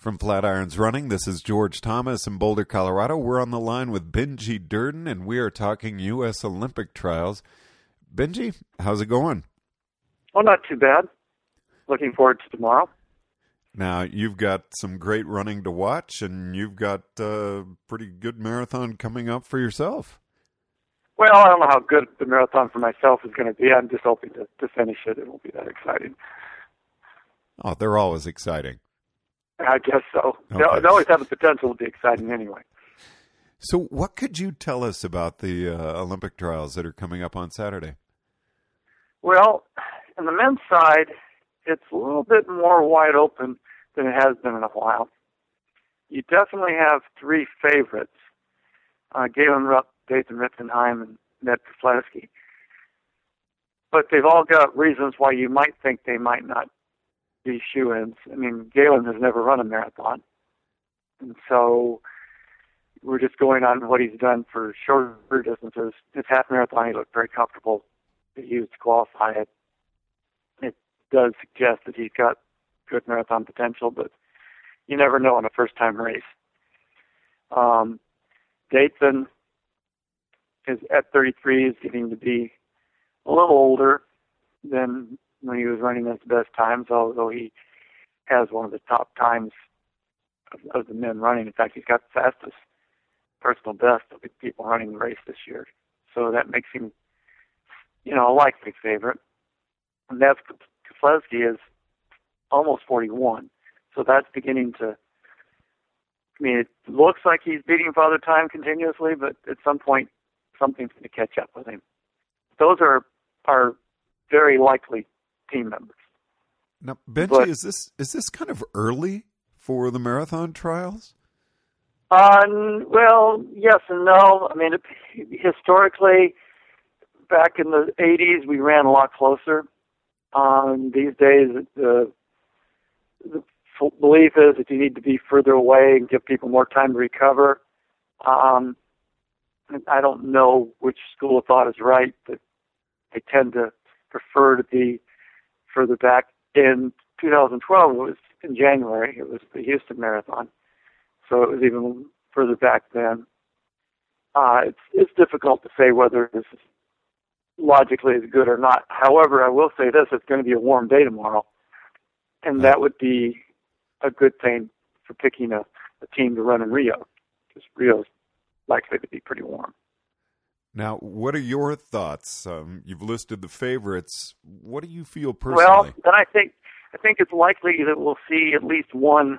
From Flatirons Running, this is George Thomas in Boulder, Colorado. We're on the line with Benji Durden, and we are talking U.S. Olympic trials. Benji, how's it going? Well, not too bad. Looking forward to tomorrow. Now, you've got some great running to watch, and you've got a pretty good marathon coming up for yourself. Well, I don't know how good the marathon for myself is going to be. I'm just hoping to, to finish it. It won't be that exciting. Oh, they're always exciting. I guess so. Okay. They, they always have the potential to be exciting anyway. So, what could you tell us about the uh, Olympic trials that are coming up on Saturday? Well, on the men's side, it's a little bit more wide open than it has been in a while. You definitely have three favorites: uh, Galen Rupp, Dathan Ritzenheim, and Meb Keflezighi. But they've all got reasons why you might think they might not be shoe-ins. I mean, Galen has never run a marathon, and so we're just going on what he's done for shorter distances. His half marathon, he looked very comfortable. He used to qualify it. It does suggest that he's got good marathon potential, but you never know in a first-time race. Um, Dathan is at 33 is getting to be a little older than when he was running his best times, although he has one of the top times of, of the men running. In fact, he's got the fastest personal best of the people running the race this year. So that makes him, you know, a likely favorite. And Meb Keflezighi is almost 41. So that's beginning to, I mean, it looks like he's beating Father Time continuously, but at some point, something's going to catch up with him. Those are are very likely team members. Now, Benji, But- is this is this kind of early for the marathon trials? Uh, n- well, yes and no. I mean, it, historically, back in the 80s, we ran a lot closer. Um, these days, the, the belief is that you need to be further away and give people more time to recover. Um, I don't know which school of thought is right, but they tend to prefer to be further back. In 2012, it was in January. It was the Houston Marathon so it was even further back then. Uh, it's it's difficult to say whether this is logically is good or not. However, I will say this: it's going to be a warm day tomorrow, and that would be a good thing for picking a, a team to run in Rio, because Rio's likely to be pretty warm. Now, what are your thoughts? Um, you've listed the favorites. What do you feel personally? Well, then I think I think it's likely that we'll see at least one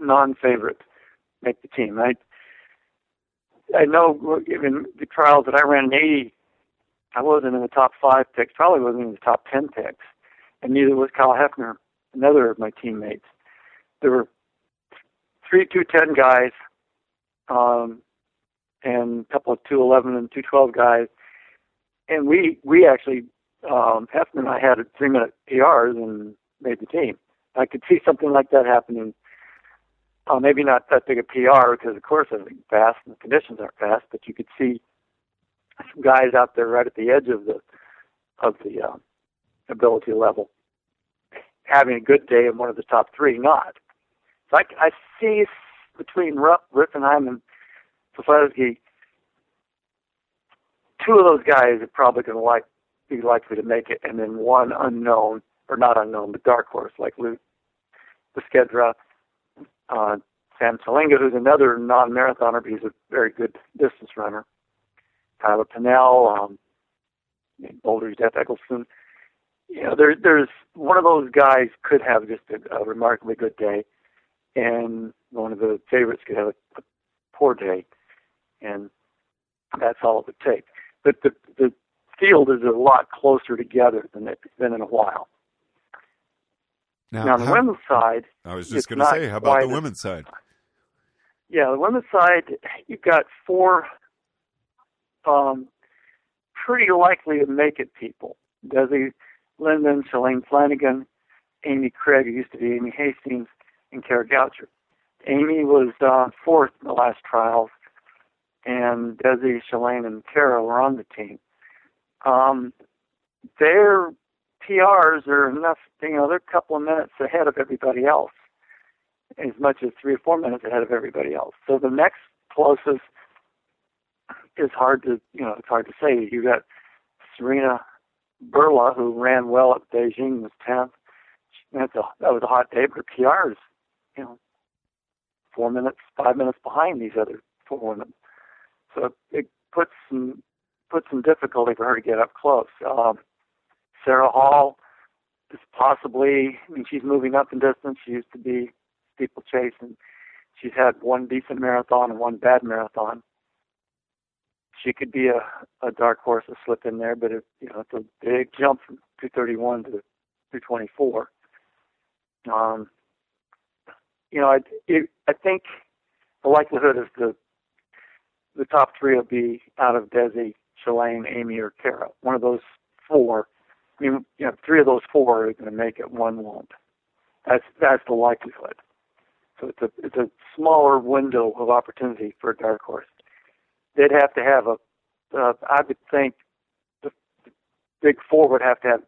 non-favorite make the team. I I know in the trials that I ran in '80, I wasn't in the top five picks. Probably wasn't in the top ten picks, and neither was Kyle Heffner, another of my teammates. There were three two ten guys, um, and a couple of two eleven and two twelve guys, and we we actually um, Heffner and I had three minute PRs and made the team. I could see something like that happening. Uh, maybe not that big a PR because of course everything's fast and the conditions aren't fast, but you could see some guys out there right at the edge of the of the uh, ability level having a good day and one of the top three not. So I, I see between Rupp, Ritzenheim, and Keflezighi, two of those guys are probably going to like be likely to make it, and then one unknown or not unknown, but dark horse like Luke Puskedra, uh, Sam Chelanga, who's another non-marathoner, but he's a very good distance runner. Tyler Pennel, um, Boulder's Jeff Eggleston. you know, there, there's one of those guys could have just a, a remarkably good day, and one of the favorites could have a, a poor day, and that's all it would take. But the the field is a lot closer together than it than in a while. Now, Now, on the how- women's side, I was just going to say, how about the women's side? yeah, the women's side, you've got four um, pretty likely to make it people. Desi Linden, Shalane Flanagan, Amy Cragg, who used to be Amy Hastings, and Kara Goucher. Amy was uh, fourth in the last trials, and Desi, Shalane, and Kara were on the team. Um, their PRs are enough, you know, they're a couple of minutes ahead of everybody else as much as three or four minutes ahead of everybody else. So the next closest is hard to you know it's hard to say. You got Serena Burla who ran well at Beijing was tenth. That's a that was a hot day, but her PR is you know four minutes, five minutes behind these other four women. So it puts some puts some difficulty for her to get up close. Um, Sarah Hall is possibly I mean she's moving up in distance. She used to be steeplechase and she's had one decent marathon and one bad marathon. She could be a, a dark horse to slip in there, but it, you know it's a big jump from 231 to 224. Um, you know, I it, I think the likelihood is the the top three will be out of Desi, Shalane, Amy, or Kara. One of those four. I mean, you know, three of those four are going to make it. One won't. That's that's the likelihood. So it's a it's a smaller window of opportunity for a dark horse. They'd have to have a, uh, I would think, the, the big four would have to have a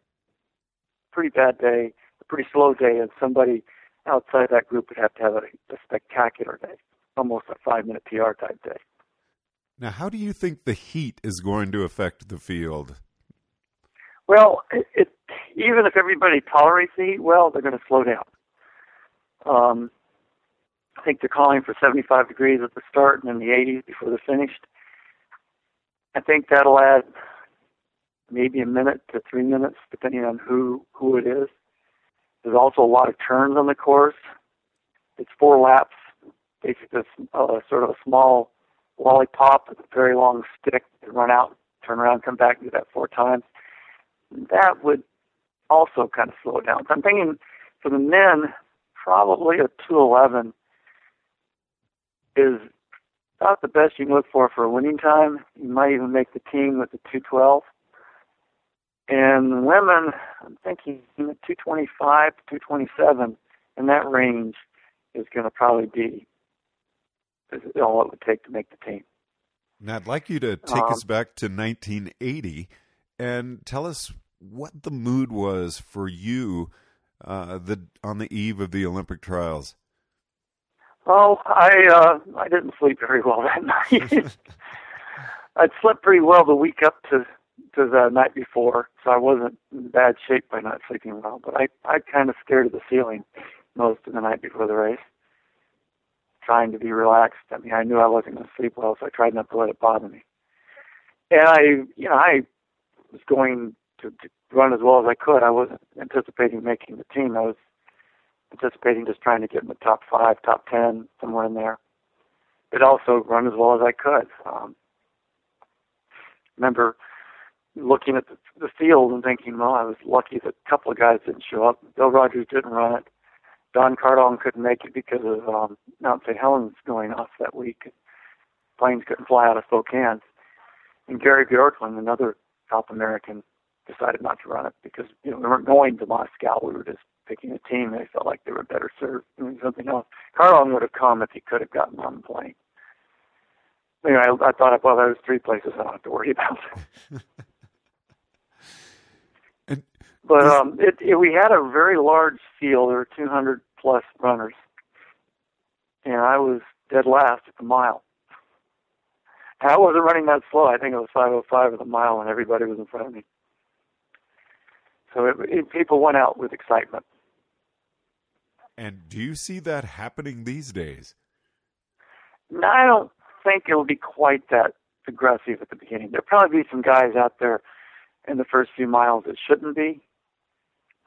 pretty bad day, a pretty slow day, and somebody outside that group would have to have a, a spectacular day, almost a five minute PR type day. Now, how do you think the heat is going to affect the field? Well, it, it even if everybody tolerates the heat well, they're going to slow down. Um, I think they're calling for 75 degrees at the start and in the 80s before they're finished. I think that'll add maybe a minute to three minutes, depending on who who it is. There's also a lot of turns on the course. It's four laps, basically uh, sort of a small lollipop with a very long stick to run out, turn around, come back, do that four times. That would also kind of slow it down. So I'm thinking for the men, probably a 211 is about the best you can look for for a winning time. You might even make the team with the 212. And women, I'm thinking 225 to 227 in that range is going to probably be all it would take to make the team. Now, I'd like you to take Um, us back to 1980 and tell us what the mood was for you uh, the on the eve of the Olympic trials. Oh, I uh, I didn't sleep very well that night. I'd slept pretty well the week up to to the night before, so I wasn't in bad shape by not sleeping well. But I I kind of stared at the ceiling most of the night before the race, trying to be relaxed. I mean, I knew I wasn't going to sleep well, so I tried not to let it bother me. And I, you know, I was going to, to run as well as I could. I wasn't anticipating making the team. I was anticipating just trying to get in the top five, top ten, somewhere in there. But also run as well as I could. Um, remember looking at the, the field and thinking, well, I was lucky that a couple of guys didn't show up. Bill Rodgers didn't run it. Don Kardong couldn't make it because of um, Mount St. Helens going off that week. Planes couldn't fly out of Spokane. And Gary Bjorklund, another South American, decided not to run it because you know we weren't going to Moscow. We were just picking a team. They felt like they were better served doing something else. Cardone would have come if he could have gotten on the plane. Anyway, I, I thought, well, there's three places I don't have to worry about. But um, it, it, we had a very large field. There were 200 plus runners, and I was dead last at the mile. And I wasn't running that slow. I think it was 5:05 at the mile, and everybody was in front of me. So it, it, people went out with excitement. and do you see that happening these days? And I don't think it'll be quite that aggressive at the beginning. There'll probably be some guys out there in the first few miles that shouldn't be,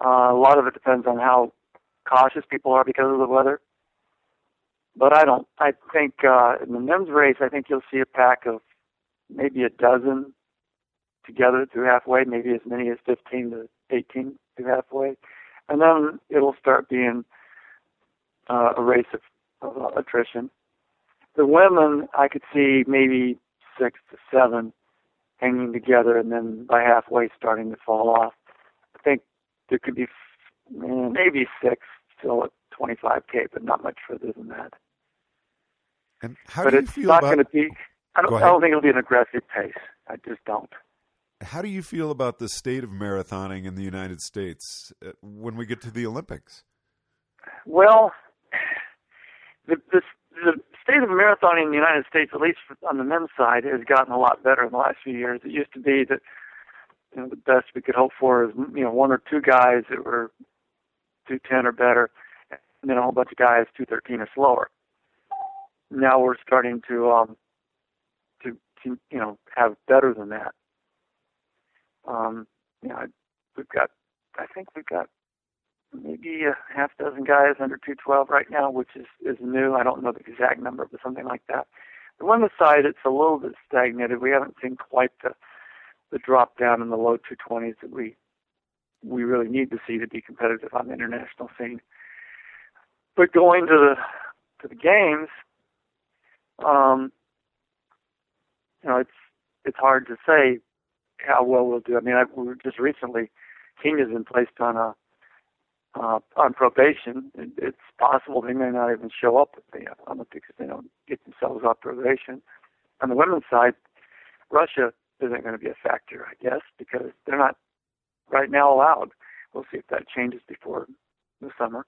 Uh, a lot of it depends on how cautious people are because of the weather. But I don't. I think uh, in the men's race, I think you'll see a pack of maybe a dozen together through halfway, maybe as many as 15 to 18 through halfway, and then it'll start being uh, a race of, of attrition. The women, I could see maybe six to seven hanging together, and then by halfway starting to fall off. There could be maybe six still at 25k, but not much further than that. And how but do you it's feel not about? going to be. I don't. I don't think it'll be an aggressive pace. I just don't. How do you feel about the state of marathoning in the United States uh, when we get to the Olympics? Well, the, the the state of marathoning in the United States, at least on the men's side, has gotten a lot better in the last few years. It used to be that you know the best we could hope for is you know one or two guys that were two ten or better, and then a whole bunch of guys two thirteen or slower. Now we're starting to um to, to you know have better than that. Um, you know, we've got I think we've got maybe a half dozen guys under 212 right now, which is is new. I don't know the exact number, but something like that. The women's side, it's a little bit stagnated. We haven't seen quite the the drop down in the low 220s that we we really need to see to be competitive on the international scene. But going to the to the games, um, you know, it's it's hard to say how well we'll do. I mean, I, we were just recently, Kenya's been placed on a uh, on probation. It, it's possible they may not even show up at the Olympics if they don't get themselves off probation. On the women's side, Russia isn't going to be a factor, I guess, because they're not right now allowed. We'll see if that changes before the summer.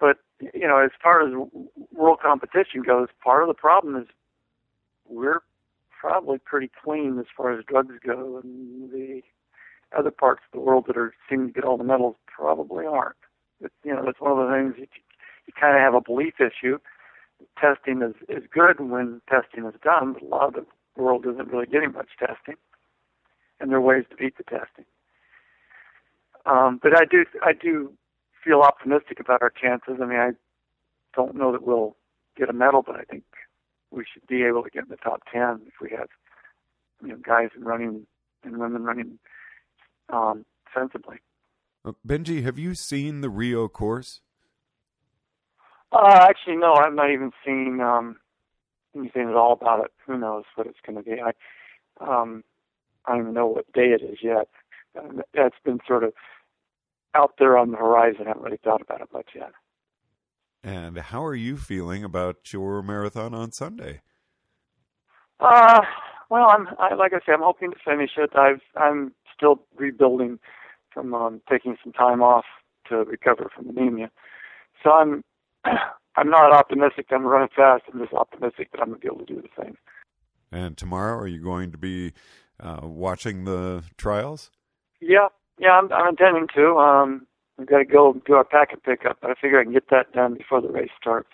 But you know, as far as world competition goes, part of the problem is we're probably pretty clean as far as drugs go, and the other parts of the world that are seeming to get all the medals probably aren't. It's, you know, it's one of the things you, you kind of have a belief issue. Testing is is good when testing is done, but a lot of the world isn't really getting much testing, and there are ways to beat the testing. Um, but I do I do feel optimistic about our chances. I mean, I don't know that we'll get a medal, but I think we should be able to get in the top ten if we have you know guys running and women running um, sensibly. Uh, Benji, have you seen the Rio course? Uh, actually, no, I've not even seen um, anything at all about it. Who knows what it's going to be? I um, I don't even know what day it is yet. That's been sort of out there on the horizon. I haven't really thought about it much yet. And how are you feeling about your marathon on Sunday? Uh, well, I'm I, like I say, I'm hoping to finish it. I've I'm still rebuilding from um, taking some time off to recover from anemia. So I'm I'm not optimistic I'm running fast. I'm just optimistic that I'm gonna be able to do the thing. And tomorrow, are you going to be uh, watching the trials? Yeah, yeah, I'm I'm intending to. Um, we've got to go do our packet pickup, but I figure I can get that done before the race starts,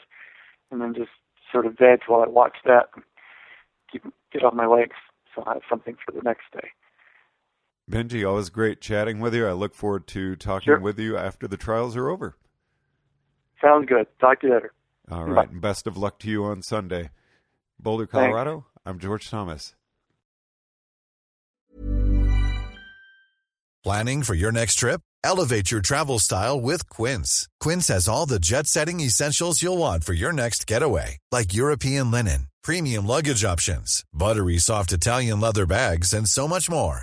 and then just sort of veg while I watch that, and keep get on my legs, so I have something for the next day. Benji, always great chatting with you. I look forward to talking Sure. with you after the trials are over. Sounds good. Talk to you later. All right. Bye. and best of luck to you on Sunday. Boulder, Thanks. Colorado. I'm George Thomas. Planning for your next trip? Elevate your travel style with Quince. Quince has all the jet setting essentials you'll want for your next getaway, like European linen, premium luggage options, buttery soft Italian leather bags, and so much more.